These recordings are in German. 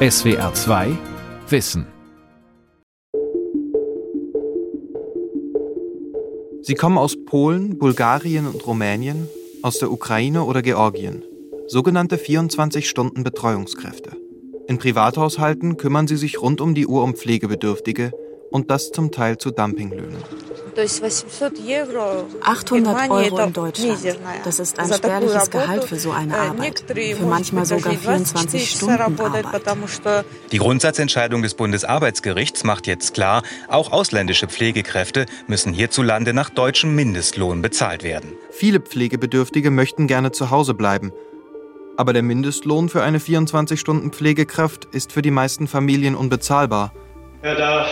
SWR 2 Wissen. Sie kommen aus Polen, Bulgarien und Rumänien, aus der Ukraine oder Georgien. Sogenannte 24-Stunden-Betreuungskräfte. In Privathaushalten kümmern sie sich rund um die Uhr um Pflegebedürftige und das zum Teil zu Dumpinglöhnen. 800 Euro in Deutschland. Das ist ein spärliches Gehalt für so eine Arbeit. Für manchmal sogar 24 Stunden Arbeit. Die Grundsatzentscheidung des Bundesarbeitsgerichts macht jetzt klar, auch ausländische Pflegekräfte müssen hierzulande nach deutschem Mindestlohn bezahlt werden. Viele Pflegebedürftige möchten gerne zu Hause bleiben. Aber der Mindestlohn für eine 24-Stunden-Pflegekraft ist für die meisten Familien unbezahlbar. Ja, da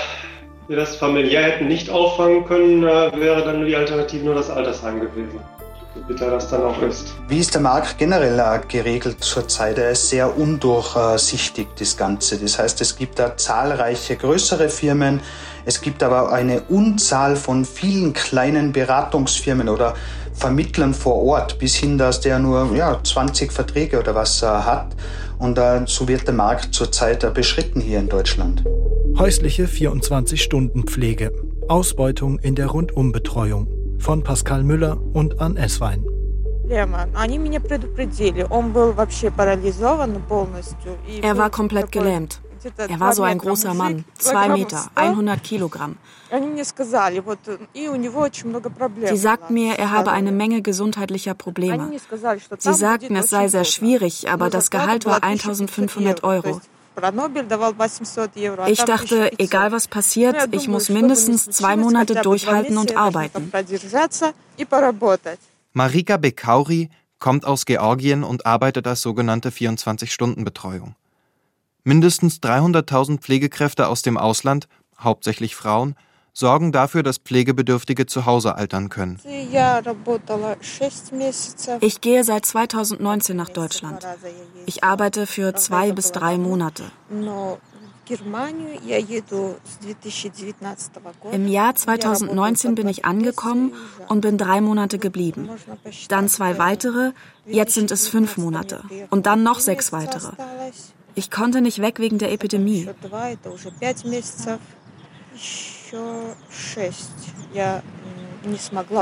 wir das familiär hätten nicht auffangen können, äh, wäre dann die Alternative nur das Altersheim gewesen. Bitter das dann auch ist. Wie ist der Markt generell äh, geregelt zurzeit? Er ist sehr undurchsichtig, das Ganze. Das heißt, es gibt da zahlreiche größere Firmen, es gibt aber eine Unzahl von vielen kleinen Beratungsfirmen oder Vermittlern vor Ort, bis hin, dass der nur ja, 20 Verträge oder was äh, hat. Und äh, so wird der Markt zurzeit äh, beschritten hier in Deutschland. Häusliche 24-Stunden-Pflege. Ausbeutung in der Rundumbetreuung. Von Pascal Müller und Ann Esswein. Er war komplett gelähmt. Er war so ein großer Mann, zwei Meter, 100 Kilogramm. Sie sagten mir, er habe eine Menge gesundheitlicher Probleme. Sie sagten, es sei sehr schwierig, aber das Gehalt war 1500 Euro. Ich dachte, egal was passiert, ich muss mindestens zwei Monate durchhalten und arbeiten. Marika Bekauri kommt aus Georgien und arbeitet als sogenannte 24-Stunden-Betreuung. Mindestens 300.000 Pflegekräfte aus dem Ausland, hauptsächlich Frauen, sorgen dafür, dass Pflegebedürftige zu Hause altern können. Ich gehe seit 2019 nach Deutschland. Ich arbeite für zwei bis drei Monate. Im Jahr 2019 bin ich angekommen und bin drei Monate geblieben. Dann zwei weitere, jetzt sind es fünf Monate. Und dann noch sechs weitere. Ich konnte nicht weg wegen der Epidemie.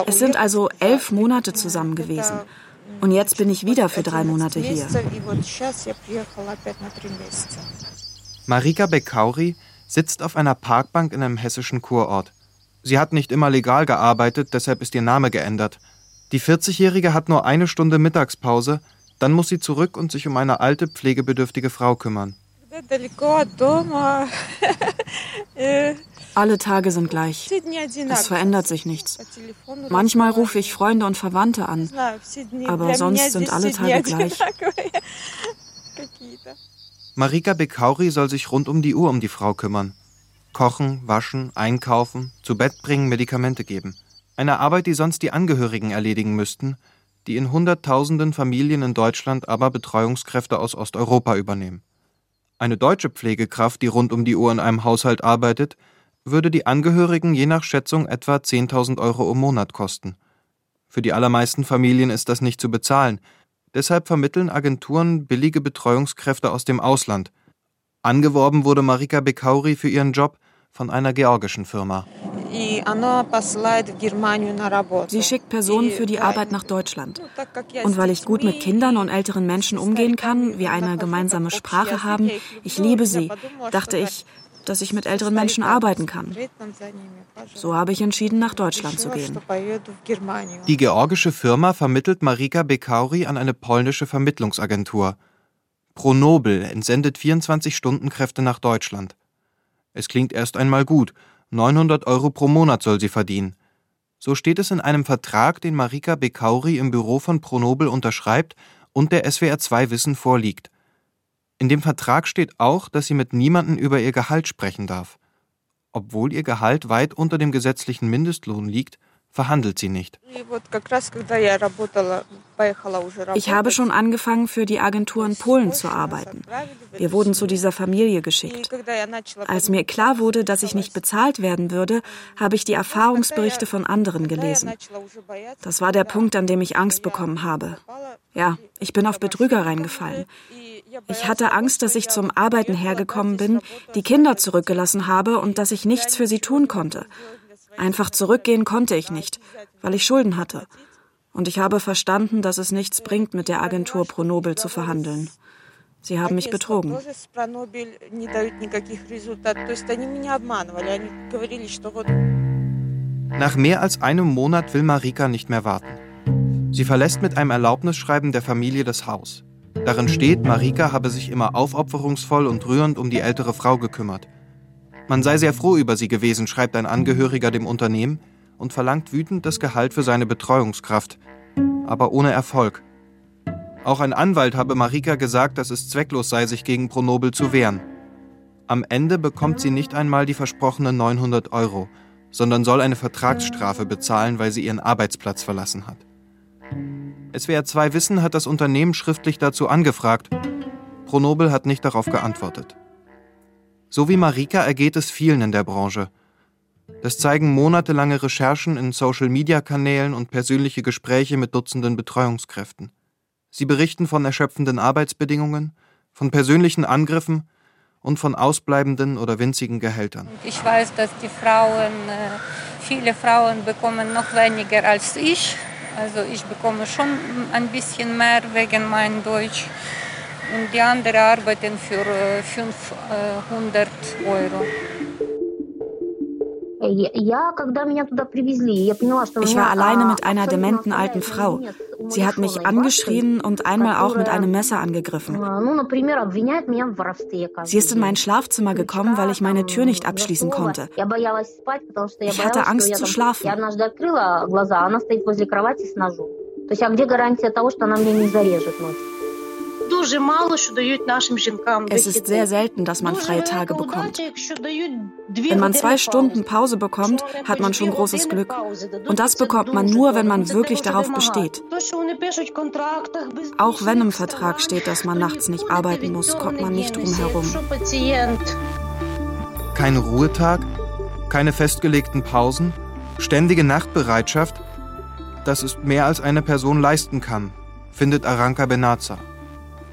Es sind also elf Monate zusammen gewesen. Und jetzt bin ich wieder für drei Monate hier. Marika Bekauri sitzt auf einer Parkbank in einem hessischen Kurort. Sie hat nicht immer legal gearbeitet, deshalb ist ihr Name geändert. Die 40-Jährige hat nur eine Stunde Mittagspause dann muss sie zurück und sich um eine alte, pflegebedürftige Frau kümmern. Alle Tage sind gleich. Es verändert sich nichts. Manchmal rufe ich Freunde und Verwandte an, aber sonst sind alle Tage gleich. Marika Bekauri soll sich rund um die Uhr um die Frau kümmern. Kochen, waschen, einkaufen, zu Bett bringen, Medikamente geben. Eine Arbeit, die sonst die Angehörigen erledigen müssten, die in Hunderttausenden Familien in Deutschland aber Betreuungskräfte aus Osteuropa übernehmen. Eine deutsche Pflegekraft, die rund um die Uhr in einem Haushalt arbeitet, würde die Angehörigen je nach Schätzung etwa 10.000 Euro im Monat kosten. Für die allermeisten Familien ist das nicht zu bezahlen. Deshalb vermitteln Agenturen billige Betreuungskräfte aus dem Ausland. Angeworben wurde Marika Bekauri für ihren Job von einer georgischen Firma. Sie schickt Personen für die Arbeit nach Deutschland. Und weil ich gut mit Kindern und älteren Menschen umgehen kann, wir eine gemeinsame Sprache haben, ich liebe sie, dachte ich, dass ich mit älteren Menschen arbeiten kann. So habe ich entschieden, nach Deutschland zu gehen. Die georgische Firma vermittelt Marika Bekauri an eine polnische Vermittlungsagentur. Pronobel entsendet 24-Stunden-Kräfte nach Deutschland. Es klingt erst einmal gut 900 Euro pro Monat soll sie verdienen. So steht es in einem Vertrag, den Marika Bekauri im Büro von Pronobel unterschreibt und der SWR 2 Wissen vorliegt. In dem Vertrag steht auch, dass sie mit niemandem über ihr Gehalt sprechen darf. Obwohl ihr Gehalt weit unter dem gesetzlichen Mindestlohn liegt, verhandelt sie nicht. Ich habe schon angefangen, für die Agentur in Polen zu arbeiten. Wir wurden zu dieser Familie geschickt. Als mir klar wurde, dass ich nicht bezahlt werden würde, habe ich die Erfahrungsberichte von anderen gelesen. Das war der Punkt, an dem ich Angst bekommen habe. Ja, ich bin auf Betrüger reingefallen. Ich hatte Angst, dass ich zum Arbeiten hergekommen bin, die Kinder zurückgelassen habe und dass ich nichts für sie tun konnte. Einfach zurückgehen konnte ich nicht, weil ich Schulden hatte. Und ich habe verstanden, dass es nichts bringt, mit der Agentur Pronobel zu verhandeln. Sie haben mich betrogen. Nach mehr als einem Monat will Marika nicht mehr warten. Sie verlässt mit einem Erlaubnisschreiben der Familie das Haus. Darin steht, Marika habe sich immer aufopferungsvoll und rührend um die ältere Frau gekümmert. Man sei sehr froh über sie gewesen, schreibt ein Angehöriger dem Unternehmen und verlangt wütend das Gehalt für seine Betreuungskraft, aber ohne Erfolg. Auch ein Anwalt habe Marika gesagt, dass es zwecklos sei, sich gegen Pronobel zu wehren. Am Ende bekommt sie nicht einmal die versprochenen 900 Euro, sondern soll eine Vertragsstrafe bezahlen, weil sie ihren Arbeitsplatz verlassen hat. SWR 2 Wissen hat das Unternehmen schriftlich dazu angefragt. Pronobel hat nicht darauf geantwortet. So wie Marika ergeht es vielen in der Branche. Das zeigen monatelange Recherchen in Social-Media-Kanälen und persönliche Gespräche mit Dutzenden Betreuungskräften. Sie berichten von erschöpfenden Arbeitsbedingungen, von persönlichen Angriffen und von ausbleibenden oder winzigen Gehältern. Ich weiß, dass die Frauen, äh, viele Frauen bekommen noch weniger als ich. Also ich bekomme schon ein bisschen mehr wegen meinem Deutsch Und die anderen arbeiten für 500 äh, Euro. Ich war alleine mit einer dementen alten Frau. Sie hat mich angeschrien und einmal auch mit einem Messer angegriffen. Sie ist in mein Schlafzimmer gekommen, weil ich meine Tür nicht abschließen konnte. Ich hatte Angst zu schlafen. То есть, а где гарантия того, что она мне не зарежет ночью? Es ist sehr selten, dass man freie Tage bekommt. Wenn man zwei Stunden Pause bekommt, hat man schon großes Glück. Und das bekommt man nur, wenn man wirklich darauf besteht. Auch wenn im Vertrag steht, dass man nachts nicht arbeiten muss, kommt man nicht drum herum. Kein Ruhetag, keine festgelegten Pausen, ständige Nachtbereitschaft, das ist mehr als eine Person leisten kann, findet Aranka Benaza.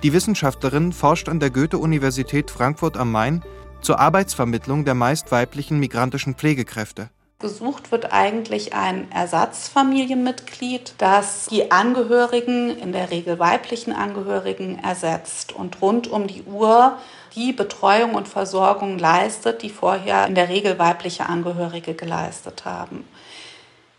Die Wissenschaftlerin forscht an der Goethe-Universität Frankfurt am Main zur Arbeitsvermittlung der meist weiblichen migrantischen Pflegekräfte. Gesucht wird eigentlich ein Ersatzfamilienmitglied, das die Angehörigen, in der Regel weiblichen Angehörigen, ersetzt und rund um die Uhr die Betreuung und Versorgung leistet, die vorher in der Regel weibliche Angehörige geleistet haben.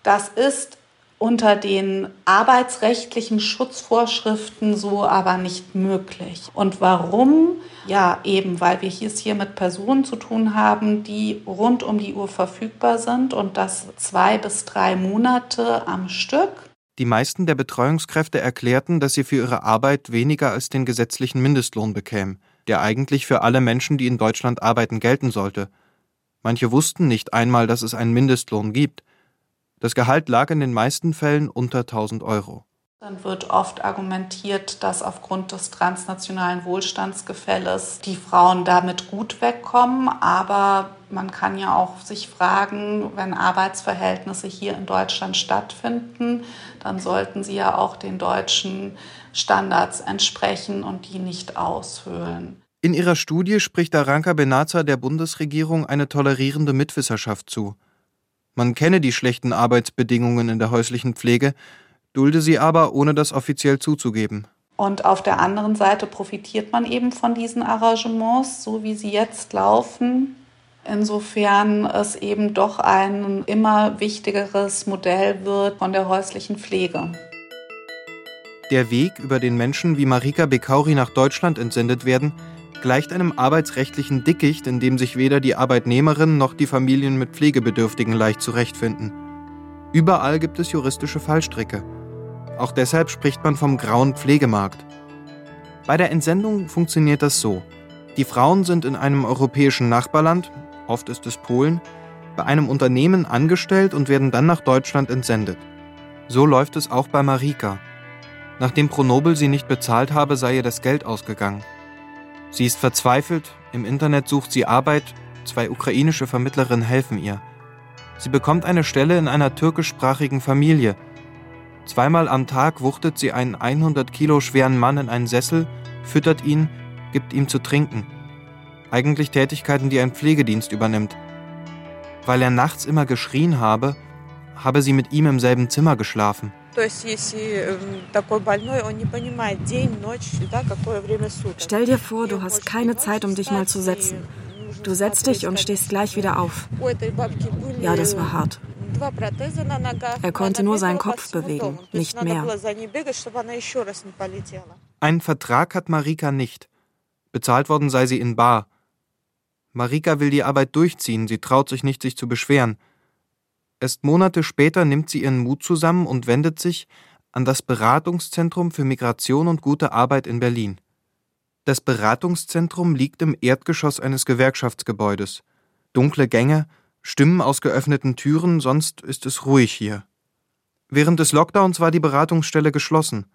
Das ist unter den arbeitsrechtlichen Schutzvorschriften so aber nicht möglich. Und warum? Ja, eben, weil wir es hier mit Personen zu tun haben, die rund um die Uhr verfügbar sind und das zwei bis drei Monate am Stück. Die meisten der Betreuungskräfte erklärten, dass sie für ihre Arbeit weniger als den gesetzlichen Mindestlohn bekämen, der eigentlich für alle Menschen, die in Deutschland arbeiten, gelten sollte. Manche wussten nicht einmal, dass es einen Mindestlohn gibt. Das Gehalt lag in den meisten Fällen unter 1000 Euro. Dann wird oft argumentiert, dass aufgrund des transnationalen Wohlstandsgefälles die Frauen damit gut wegkommen. Aber man kann ja auch sich fragen, wenn Arbeitsverhältnisse hier in Deutschland stattfinden, dann sollten sie ja auch den deutschen Standards entsprechen und die nicht aushöhlen. In ihrer Studie spricht Aranka Benaza der Bundesregierung eine tolerierende Mitwisserschaft zu. Man kenne die schlechten Arbeitsbedingungen in der häuslichen Pflege, dulde sie aber, ohne das offiziell zuzugeben. Und auf der anderen Seite profitiert man eben von diesen Arrangements, so wie sie jetzt laufen. Insofern es eben doch ein immer wichtigeres Modell wird von der häuslichen Pflege. Der Weg, über den Menschen wie Marika Bekauri nach Deutschland entsendet werden, gleicht einem arbeitsrechtlichen Dickicht, in dem sich weder die Arbeitnehmerinnen noch die Familien mit Pflegebedürftigen leicht zurechtfinden. Überall gibt es juristische Fallstricke. Auch deshalb spricht man vom grauen Pflegemarkt. Bei der Entsendung funktioniert das so. Die Frauen sind in einem europäischen Nachbarland, oft ist es Polen, bei einem Unternehmen angestellt und werden dann nach Deutschland entsendet. So läuft es auch bei Marika. Nachdem Pronobel sie nicht bezahlt habe, sei ihr das Geld ausgegangen. Sie ist verzweifelt, im Internet sucht sie Arbeit, zwei ukrainische Vermittlerinnen helfen ihr. Sie bekommt eine Stelle in einer türkischsprachigen Familie. Zweimal am Tag wuchtet sie einen 100 Kilo schweren Mann in einen Sessel, füttert ihn, gibt ihm zu trinken. Eigentlich Tätigkeiten, die ein Pflegedienst übernimmt. Weil er nachts immer geschrien habe, habe sie mit ihm im selben Zimmer geschlafen. Stell dir vor, du hast keine Zeit, um dich mal zu setzen. Du setzt dich und stehst gleich wieder auf. Ja, das war hart. Er konnte nur seinen Kopf bewegen, nicht mehr. Einen Vertrag hat Marika nicht. Bezahlt worden sei sie in Bar. Marika will die Arbeit durchziehen, sie traut sich nicht, sich zu beschweren. Erst Monate später nimmt sie ihren Mut zusammen und wendet sich an das Beratungszentrum für Migration und gute Arbeit in Berlin. Das Beratungszentrum liegt im Erdgeschoss eines Gewerkschaftsgebäudes. Dunkle Gänge, Stimmen aus geöffneten Türen, sonst ist es ruhig hier. Während des Lockdowns war die Beratungsstelle geschlossen.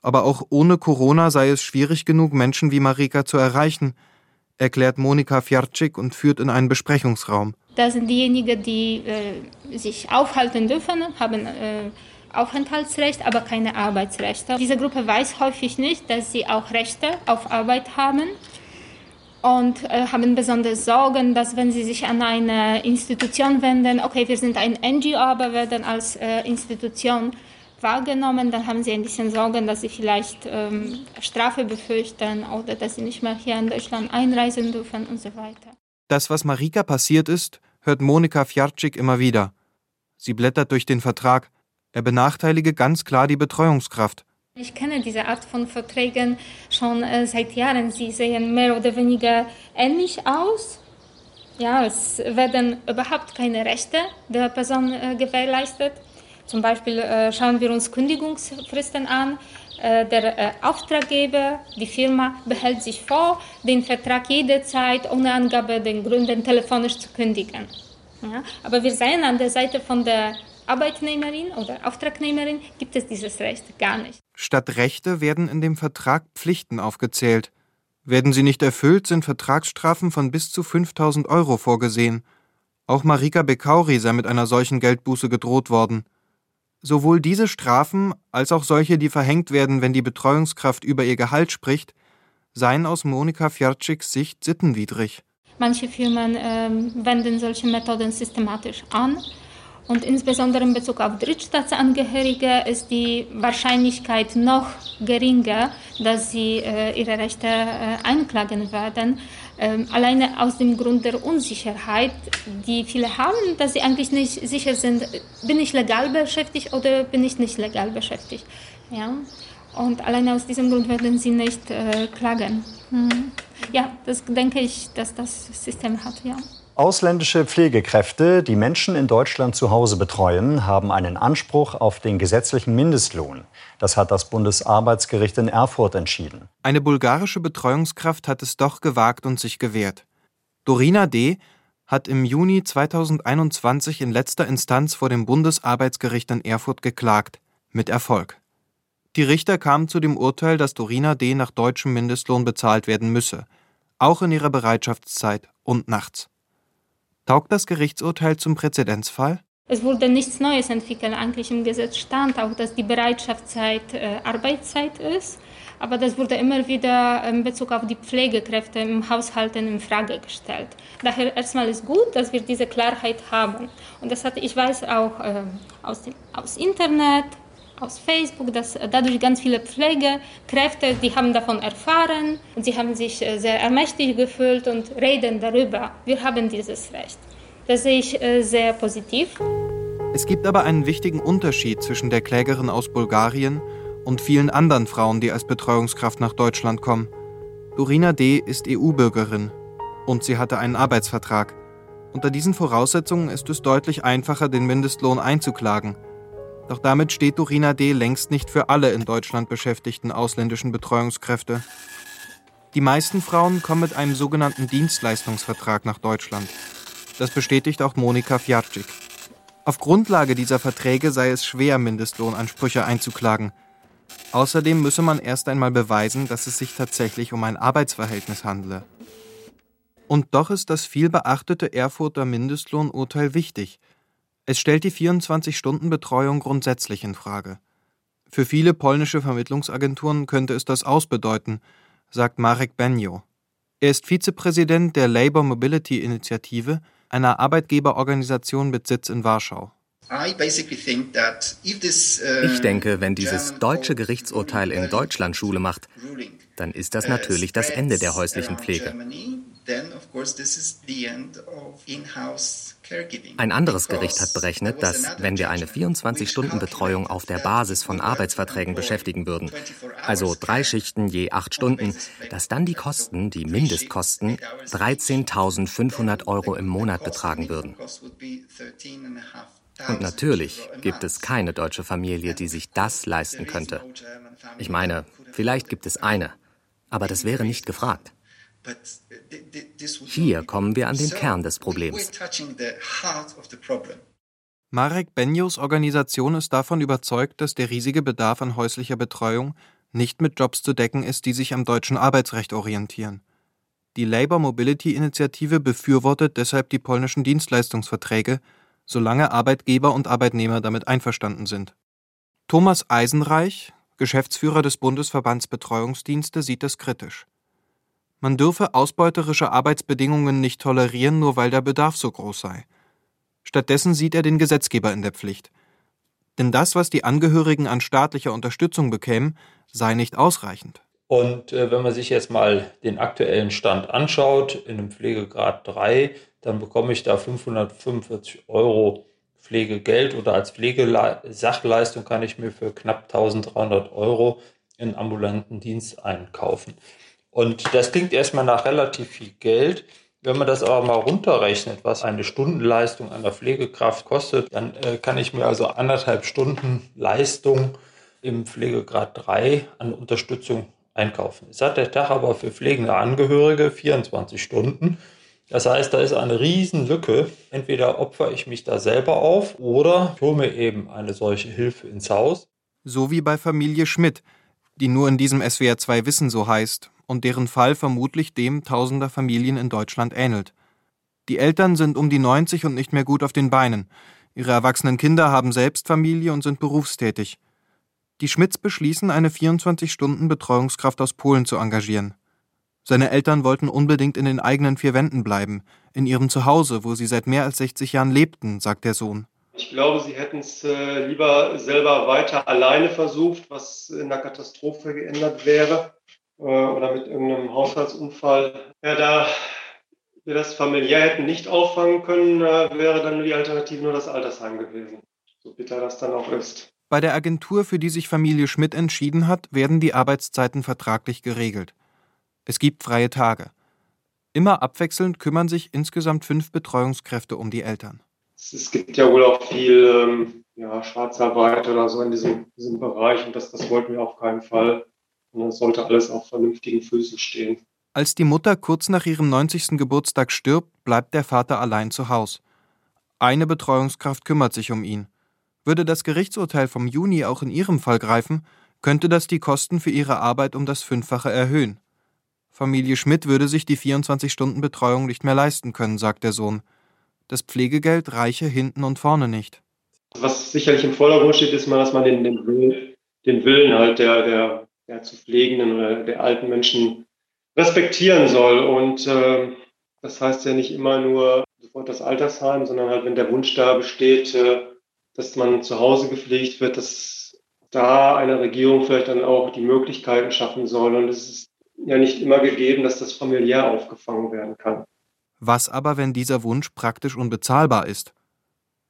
Aber auch ohne Corona sei es schwierig genug, Menschen wie Marika zu erreichen, erklärt Monika Fjarczyk und führt in einen Besprechungsraum. Das sind diejenigen, die äh, sich aufhalten dürfen, haben äh, Aufenthaltsrecht, aber keine Arbeitsrechte. Diese Gruppe weiß häufig nicht, dass sie auch Rechte auf Arbeit haben und äh, haben besonders Sorgen, dass wenn sie sich an eine Institution wenden, okay, wir sind ein NGO, aber werden als äh, Institution wahrgenommen, dann haben sie ein bisschen Sorgen, dass sie vielleicht ähm, Strafe befürchten oder dass sie nicht mehr hier in Deutschland einreisen dürfen und so weiter. Das, was Marika passiert ist, hört Monika Fjarczyk immer wieder. Sie blättert durch den Vertrag. Er benachteilige ganz klar die Betreuungskraft. Ich kenne diese Art von Verträgen schon äh, seit Jahren. Sie sehen mehr oder weniger ähnlich aus. Ja, es werden überhaupt keine Rechte der Person äh, gewährleistet. Zum Beispiel äh, schauen wir uns Kündigungsfristen an. Äh, der äh, Auftraggeber, die Firma, behält sich vor, den Vertrag jederzeit ohne Angabe den Gründen telefonisch zu kündigen. Ja? Aber wir sehen an der Seite von der Arbeitnehmerin oder Auftragnehmerin gibt es dieses Recht gar nicht. Statt Rechte werden in dem Vertrag Pflichten aufgezählt. Werden sie nicht erfüllt, sind Vertragsstrafen von bis zu 5000 Euro vorgesehen. Auch Marika Bekauri sei mit einer solchen Geldbuße gedroht worden. Sowohl diese Strafen als auch solche, die verhängt werden, wenn die Betreuungskraft über ihr Gehalt spricht, seien aus Monika Fjarczyks Sicht sittenwidrig. Manche Firmen äh, wenden solche Methoden systematisch an. Und insbesondere in Bezug auf Drittstaatsangehörige ist die Wahrscheinlichkeit noch geringer, dass sie äh, ihre Rechte äh, einklagen werden. Ähm, alleine aus dem Grund der Unsicherheit, die viele haben, dass sie eigentlich nicht sicher sind, bin ich legal beschäftigt oder bin ich nicht legal beschäftigt. Ja? Und alleine aus diesem Grund werden sie nicht äh, klagen. Mhm. Ja, das denke ich, dass das System hat, ja. Ausländische Pflegekräfte, die Menschen in Deutschland zu Hause betreuen, haben einen Anspruch auf den gesetzlichen Mindestlohn. Das hat das Bundesarbeitsgericht in Erfurt entschieden. Eine bulgarische Betreuungskraft hat es doch gewagt und sich gewehrt. Dorina D. hat im Juni 2021 in letzter Instanz vor dem Bundesarbeitsgericht in Erfurt geklagt, mit Erfolg. Die Richter kamen zu dem Urteil, dass Dorina D. nach deutschem Mindestlohn bezahlt werden müsse, auch in ihrer Bereitschaftszeit und nachts. Taugt das Gerichtsurteil zum Präzedenzfall? Es wurde nichts Neues entwickelt. Eigentlich im Gesetz stand auch, dass die Bereitschaftszeit äh, Arbeitszeit ist. Aber das wurde immer wieder in Bezug auf die Pflegekräfte im Haushalten in Frage gestellt. Daher erstmal ist gut, dass wir diese Klarheit haben. Und das hatte ich weiß auch äh, aus, dem, aus Internet, aus Facebook, dass dadurch ganz viele Pflegekräfte, die haben davon erfahren und sie haben sich äh, sehr ermächtigt gefühlt und reden darüber. Wir haben dieses Recht. Das sehe ich äh, sehr positiv. Es gibt aber einen wichtigen Unterschied zwischen der Klägerin aus Bulgarien und vielen anderen Frauen, die als Betreuungskraft nach Deutschland kommen. Dorina D. ist EU-Bürgerin und sie hatte einen Arbeitsvertrag. Unter diesen Voraussetzungen ist es deutlich einfacher, den Mindestlohn einzuklagen – doch damit steht Dorina D. längst nicht für alle in Deutschland beschäftigten ausländischen Betreuungskräfte. Die meisten Frauen kommen mit einem sogenannten Dienstleistungsvertrag nach Deutschland. Das bestätigt auch Monika Fjarczyk. Auf Grundlage dieser Verträge sei es schwer, Mindestlohnansprüche einzuklagen. Außerdem müsse man erst einmal beweisen, dass es sich tatsächlich um ein Arbeitsverhältnis handle. Und doch ist das viel beachtete Erfurter Mindestlohnurteil wichtig – es stellt die 24-Stunden-Betreuung grundsätzlich in Frage. Für viele polnische Vermittlungsagenturen könnte es das ausbedeuten, sagt Marek Benjo. Er ist Vizepräsident der Labour Mobility Initiative, einer Arbeitgeberorganisation mit Sitz in Warschau. Uh, ich denke, wenn dieses deutsche Gerichtsurteil in Deutschland Schule macht, dann ist das natürlich das Ende der häuslichen Pflege. Ein anderes Gericht hat berechnet, dass wenn wir eine 24-Stunden-Betreuung auf der Basis von Arbeitsverträgen beschäftigen würden, also drei Schichten je acht Stunden, dass dann die Kosten, die Mindestkosten, 13.500 Euro im Monat betragen würden. Und natürlich gibt es keine deutsche Familie, die sich das leisten könnte. Ich meine, vielleicht gibt es eine, aber das wäre nicht gefragt. Hier kommen wir an den Kern des Problems. Marek Benjos Organisation ist davon überzeugt, dass der riesige Bedarf an häuslicher Betreuung nicht mit Jobs zu decken ist, die sich am deutschen Arbeitsrecht orientieren. Die Labour Mobility Initiative befürwortet deshalb die polnischen Dienstleistungsverträge, solange Arbeitgeber und Arbeitnehmer damit einverstanden sind. Thomas Eisenreich, Geschäftsführer des Bundesverbands Betreuungsdienste, sieht das kritisch. Man dürfe ausbeuterische Arbeitsbedingungen nicht tolerieren, nur weil der Bedarf so groß sei. Stattdessen sieht er den Gesetzgeber in der Pflicht. Denn das, was die Angehörigen an staatlicher Unterstützung bekämen, sei nicht ausreichend. Und äh, wenn man sich jetzt mal den aktuellen Stand anschaut, in einem Pflegegrad 3, dann bekomme ich da 545 Euro Pflegegeld oder als Pflegesachleistung kann ich mir für knapp 1300 Euro in ambulanten Dienst einkaufen. Und das klingt erstmal nach relativ viel Geld. Wenn man das aber mal runterrechnet, was eine Stundenleistung einer Pflegekraft kostet, dann äh, kann ich mir also anderthalb Stunden Leistung im Pflegegrad 3 an Unterstützung einkaufen. Es hat der Tag aber für pflegende Angehörige 24 Stunden. Das heißt, da ist eine Riesenlücke. Entweder opfer ich mich da selber auf oder hole mir eben eine solche Hilfe ins Haus. So wie bei Familie Schmidt, die nur in diesem SWR 2 Wissen so heißt und deren Fall vermutlich dem tausender Familien in Deutschland ähnelt. Die Eltern sind um die 90 und nicht mehr gut auf den Beinen. Ihre erwachsenen Kinder haben selbst Familie und sind berufstätig. Die Schmidts beschließen, eine 24-Stunden-Betreuungskraft aus Polen zu engagieren. Seine Eltern wollten unbedingt in den eigenen vier Wänden bleiben, in ihrem Zuhause, wo sie seit mehr als 60 Jahren lebten, sagt der Sohn. Ich glaube, sie hätten es äh, lieber selber weiter alleine versucht, was in der Katastrophe geändert wäre äh, oder mit irgendeinem Haushaltsunfall. Ja, da wir das familiär hätten nicht auffangen können, äh, wäre dann die Alternative nur das Altersheim gewesen. So bitter das dann auch ist. Bei der Agentur, für die sich Familie Schmidt entschieden hat, werden die Arbeitszeiten vertraglich geregelt. Es gibt freie Tage. Immer abwechselnd kümmern sich insgesamt fünf Betreuungskräfte um die Eltern. Es gibt ja wohl auch viel ähm, ja, Schwarzarbeit oder so in diesem, diesem Bereich und das, das wollten wir auf keinen Fall. Und dann sollte alles auf vernünftigen Füßen stehen. Als die Mutter kurz nach ihrem 90. Geburtstag stirbt, bleibt der Vater allein zu Hause. Eine Betreuungskraft kümmert sich um ihn. Würde das Gerichtsurteil vom Juni auch in ihrem Fall greifen, könnte das die Kosten für ihre Arbeit um das Fünffache erhöhen. Familie Schmidt würde sich die 24-Stunden-Betreuung nicht mehr leisten können, sagt der Sohn. Das Pflegegeld reiche hinten und vorne nicht. Was sicherlich im Vordergrund steht, ist mal, dass man den, den, Willen, den Willen halt der, der der zu pflegenden oder der alten Menschen respektieren soll. Und äh, das heißt ja nicht immer nur sofort das Altersheim, sondern halt, wenn der Wunsch da besteht, äh, dass man zu Hause gepflegt wird, dass da eine Regierung vielleicht dann auch die Möglichkeiten schaffen soll. Und es ist ja nicht immer gegeben, dass das familiär aufgefangen werden kann. Was aber, wenn dieser Wunsch praktisch unbezahlbar ist?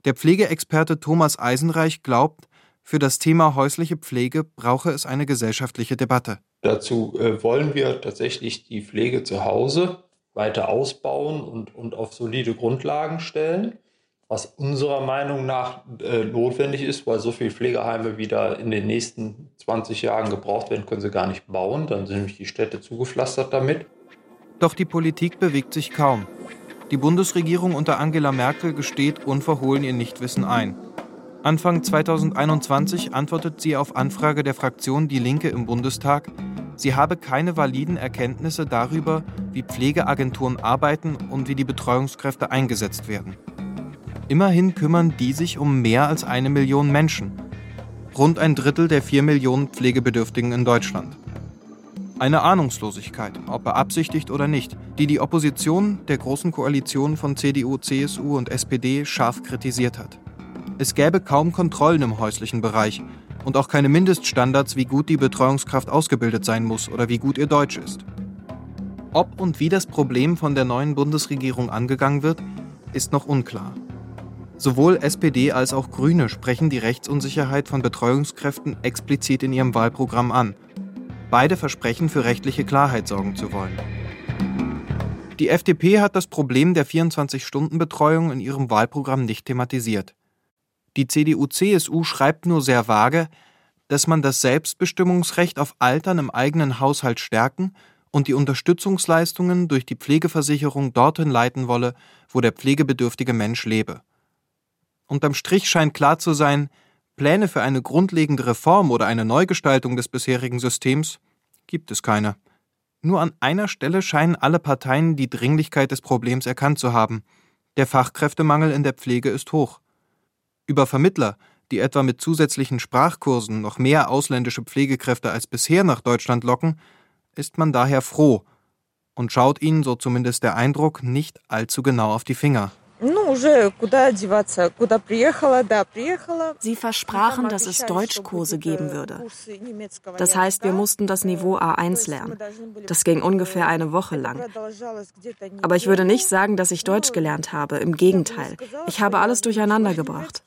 Der Pflegeexperte Thomas Eisenreich glaubt, für das Thema häusliche Pflege brauche es eine gesellschaftliche Debatte. Dazu äh, wollen wir tatsächlich die Pflege zu Hause weiter ausbauen und, und auf solide Grundlagen stellen, was unserer Meinung nach äh, notwendig ist, weil so viele Pflegeheime wieder in den nächsten 20 Jahren gebraucht werden, können sie gar nicht bauen. Dann sind nämlich die Städte zugepflastert damit. Doch die Politik bewegt sich kaum. Die Bundesregierung unter Angela Merkel gesteht unverhohlen ihr Nichtwissen ein. Anfang 2021 antwortet sie auf Anfrage der Fraktion Die Linke im Bundestag, sie habe keine validen Erkenntnisse darüber, wie Pflegeagenturen arbeiten und wie die Betreuungskräfte eingesetzt werden. Immerhin kümmern die sich um mehr als eine Million Menschen, rund ein Drittel der vier Millionen Pflegebedürftigen in Deutschland. Eine Ahnungslosigkeit, ob beabsichtigt oder nicht, die die Opposition der Großen Koalition von CDU, CSU und SPD scharf kritisiert hat. Es gäbe kaum Kontrollen im häuslichen Bereich und auch keine Mindeststandards, wie gut die Betreuungskraft ausgebildet sein muss oder wie gut ihr Deutsch ist. Ob und wie das Problem von der neuen Bundesregierung angegangen wird, ist noch unklar. Sowohl SPD als auch Grüne sprechen die Rechtsunsicherheit von Betreuungskräften explizit in ihrem Wahlprogramm an. Beide versprechen, für rechtliche Klarheit sorgen zu wollen. Die FDP hat das Problem der 24-Stunden-Betreuung in ihrem Wahlprogramm nicht thematisiert. Die CDU-CSU schreibt nur sehr vage, dass man das Selbstbestimmungsrecht auf Altern im eigenen Haushalt stärken und die Unterstützungsleistungen durch die Pflegeversicherung dorthin leiten wolle, wo der pflegebedürftige Mensch lebe. Unterm Strich scheint klar zu sein, Pläne für eine grundlegende Reform oder eine Neugestaltung des bisherigen Systems gibt es keine. Nur an einer Stelle scheinen alle Parteien die Dringlichkeit des Problems erkannt zu haben. Der Fachkräftemangel in der Pflege ist hoch. Über Vermittler, die etwa mit zusätzlichen Sprachkursen noch mehr ausländische Pflegekräfte als bisher nach Deutschland locken, ist man daher froh und schaut ihnen, so zumindest der Eindruck, nicht allzu genau auf die Finger. Sie versprachen, dass es Deutschkurse geben würde. Das heißt, wir mussten das Niveau A1 lernen. Das ging ungefähr eine Woche lang. Aber ich würde nicht sagen, dass ich Deutsch gelernt habe. Im Gegenteil. Ich habe alles durcheinander gebracht.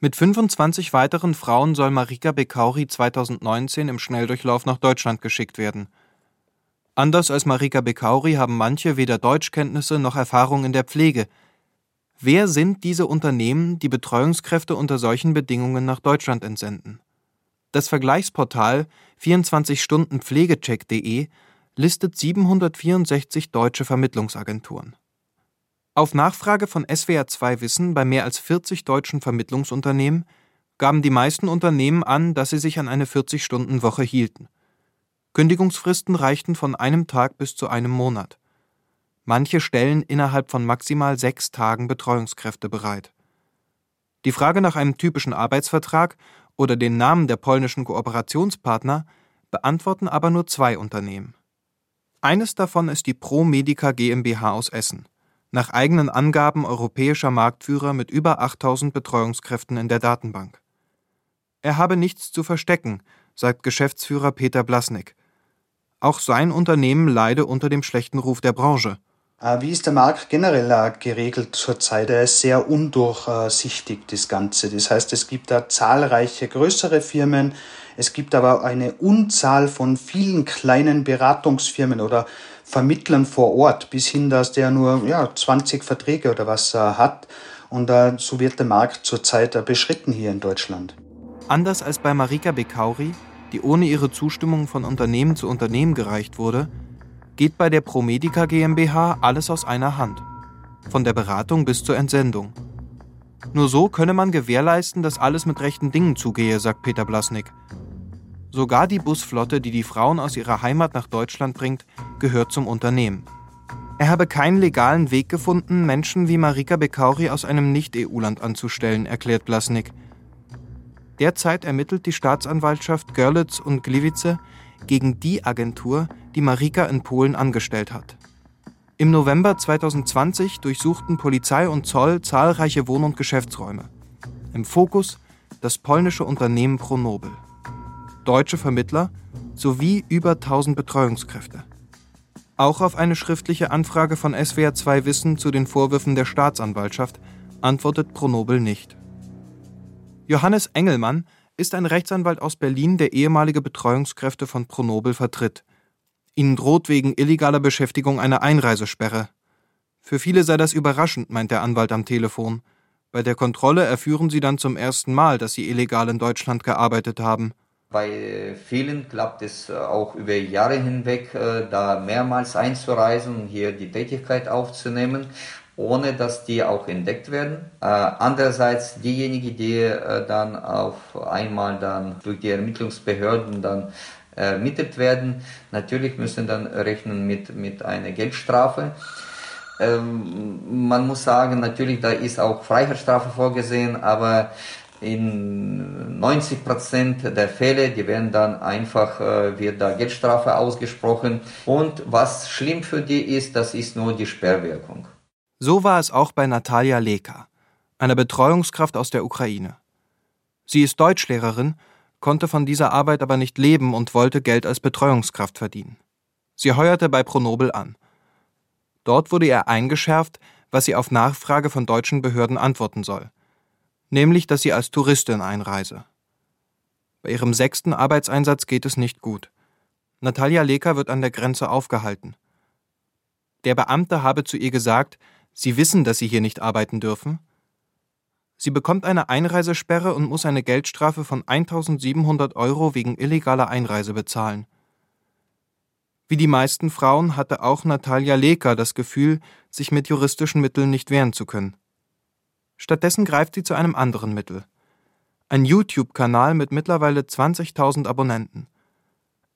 Mit 25 weiteren Frauen soll Marika Bekauri 2019 im Schnelldurchlauf nach Deutschland geschickt werden. Anders als Marika Bekauri haben manche weder Deutschkenntnisse noch Erfahrung in der Pflege. Wer sind diese Unternehmen, die Betreuungskräfte unter solchen Bedingungen nach Deutschland entsenden? Das Vergleichsportal 24-Stunden-Pflegecheck.de listet 764 deutsche Vermittlungsagenturen. Auf Nachfrage von SWR2 Wissen bei mehr als 40 deutschen Vermittlungsunternehmen gaben die meisten Unternehmen an, dass sie sich an eine 40-Stunden-Woche hielten. Kündigungsfristen reichten von einem Tag bis zu einem Monat. Manche stellen innerhalb von maximal sechs Tagen Betreuungskräfte bereit. Die Frage nach einem typischen Arbeitsvertrag oder den Namen der polnischen Kooperationspartner beantworten aber nur zwei Unternehmen. Eines davon ist die Pro Medica GmbH aus Essen, nach eigenen Angaben europäischer Marktführer mit über 8000 Betreuungskräften in der Datenbank. Er habe nichts zu verstecken, sagt Geschäftsführer Peter Blasnik, auch sein Unternehmen leide unter dem schlechten Ruf der Branche. Äh, wie ist der Markt generell äh, geregelt zurzeit? Er ist sehr undurchsichtig, das Ganze. Das heißt, es gibt da zahlreiche größere Firmen, es gibt aber eine Unzahl von vielen kleinen Beratungsfirmen oder Vermittlern vor Ort, bis hin, dass der nur ja, 20 Verträge oder was äh, hat. Und so wird der Markt zurzeit beschritten hier in Deutschland. Anders als bei Marika Bekauri die ohne ihre Zustimmung von Unternehmen zu Unternehmen gereicht wurde, geht bei der Promedica GmbH alles aus einer Hand. Von der Beratung bis zur Entsendung. Nur so könne man gewährleisten, dass alles mit rechten Dingen zugehe, sagt Peter Blasnik. Sogar die Busflotte, die die Frauen aus ihrer Heimat nach Deutschland bringt, gehört zum Unternehmen. Er habe keinen legalen Weg gefunden, Menschen wie Marika Bekauri aus einem Nicht-EU-Land anzustellen, erklärt Blasnik. Derzeit ermittelt die Staatsanwaltschaft Görlitz und Gliwice gegen die Agentur, die Marika in Polen angestellt hat. Im November 2020 durchsuchten Polizei und Zoll zahlreiche Wohn- und Geschäftsräume. Im Fokus das polnische Unternehmen Pronobel. Deutsche Vermittler sowie über 1000 Betreuungskräfte. Auch auf eine schriftliche Anfrage von SWR2 Wissen zu den Vorwürfen der Staatsanwaltschaft antwortet Pronobel nicht. Johannes Engelmann ist ein Rechtsanwalt aus Berlin, der ehemalige Betreuungskräfte von Pronobel vertritt. Ihnen droht wegen illegaler Beschäftigung eine Einreisesperre. Für viele sei das überraschend, meint der Anwalt am Telefon. Bei der Kontrolle erführen sie dann zum ersten Mal, dass sie illegal in Deutschland gearbeitet haben. Bei vielen klappt es äh, auch über Jahre hinweg, äh, da mehrmals einzureisen und hier die Tätigkeit aufzunehmen ohne dass die auch entdeckt werden. Äh, andererseits diejenigen, die äh, dann auf einmal dann durch die Ermittlungsbehörden dann ermittelt werden, natürlich müssen dann rechnen mit, mit einer Geldstrafe. Ähm, man muss sagen, natürlich, da ist auch Freiheitsstrafe vorgesehen, aber In 90 Prozent der Fälle, die werden dann einfach, äh, wird da Geldstrafe ausgesprochen. Und was schlimm für die ist, das ist nur die Sperrwirkung. So war es auch bei Natalia Leka, einer Betreuungskraft aus der Ukraine. Sie ist Deutschlehrerin, konnte von dieser Arbeit aber nicht leben und wollte Geld als Betreuungskraft verdienen. Sie heuerte bei Pronobel an. Dort wurde ihr eingeschärft, was sie auf Nachfrage von deutschen Behörden antworten soll, nämlich, dass sie als Touristin einreise. Bei ihrem sechsten Arbeitseinsatz geht es nicht gut. Natalia Leka wird an der Grenze aufgehalten. Der Beamte habe zu ihr gesagt, Sie wissen, dass Sie hier nicht arbeiten dürfen. Sie bekommt eine Einreisesperre und muss eine Geldstrafe von 1700 Euro wegen illegaler Einreise bezahlen. Wie die meisten Frauen hatte auch Natalia Leka das Gefühl, sich mit juristischen Mitteln nicht wehren zu können. Stattdessen greift sie zu einem anderen Mittel. Ein YouTube-Kanal mit mittlerweile 20.000 Abonnenten.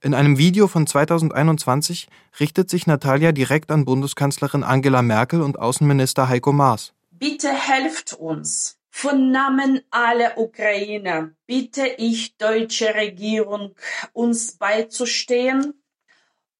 In einem Video von 2021 richtet sich Natalia direkt an Bundeskanzlerin Angela Merkel und Außenminister Heiko Maas. Bitte helft uns. Von Namen aller Ukrainer bitte ich deutsche Regierung, uns beizustehen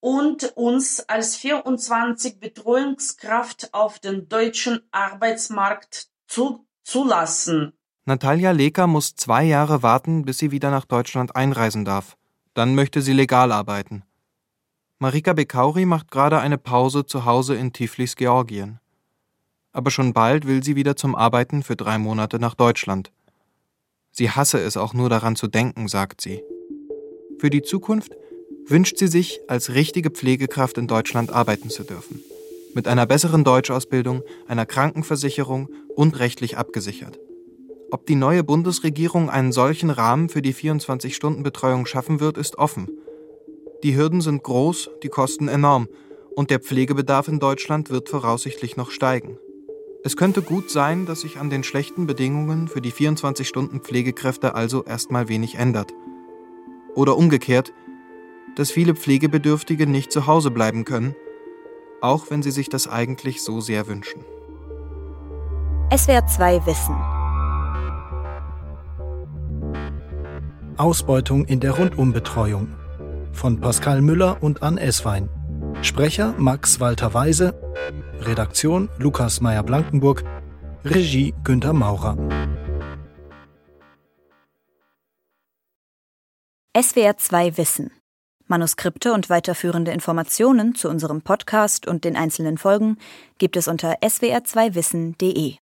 und uns als 24 Betreuungskraft auf den deutschen Arbeitsmarkt zu, zulassen. Natalia Leka muss zwei Jahre warten, bis sie wieder nach Deutschland einreisen darf. Dann möchte sie legal arbeiten. Marika Bekauri macht gerade eine Pause zu Hause in Tiflis, Georgien. Aber schon bald will sie wieder zum Arbeiten für drei Monate nach Deutschland. Sie hasse es auch nur daran zu denken, sagt sie. Für die Zukunft wünscht sie sich, als richtige Pflegekraft in Deutschland arbeiten zu dürfen. Mit einer besseren Deutschausbildung, einer Krankenversicherung und rechtlich abgesichert. Ob die neue Bundesregierung einen solchen Rahmen für die 24-Stunden-Betreuung schaffen wird, ist offen. Die Hürden sind groß, die Kosten enorm und der Pflegebedarf in Deutschland wird voraussichtlich noch steigen. Es könnte gut sein, dass sich an den schlechten Bedingungen für die 24-Stunden-Pflegekräfte also erstmal wenig ändert. Oder umgekehrt, dass viele Pflegebedürftige nicht zu Hause bleiben können, auch wenn sie sich das eigentlich so sehr wünschen. SWR 2 Wissen. Ausbeutung in der Rundumbetreuung von Pascal Müller und Ann Eswein. Sprecher Max Walter Weise, Redaktion Lukas Meyer-Blankenburg, Regie Günter Maurer. SWR 2 Wissen. Manuskripte und weiterführende Informationen zu unserem Podcast und den einzelnen Folgen gibt es unter swr2wissen.de.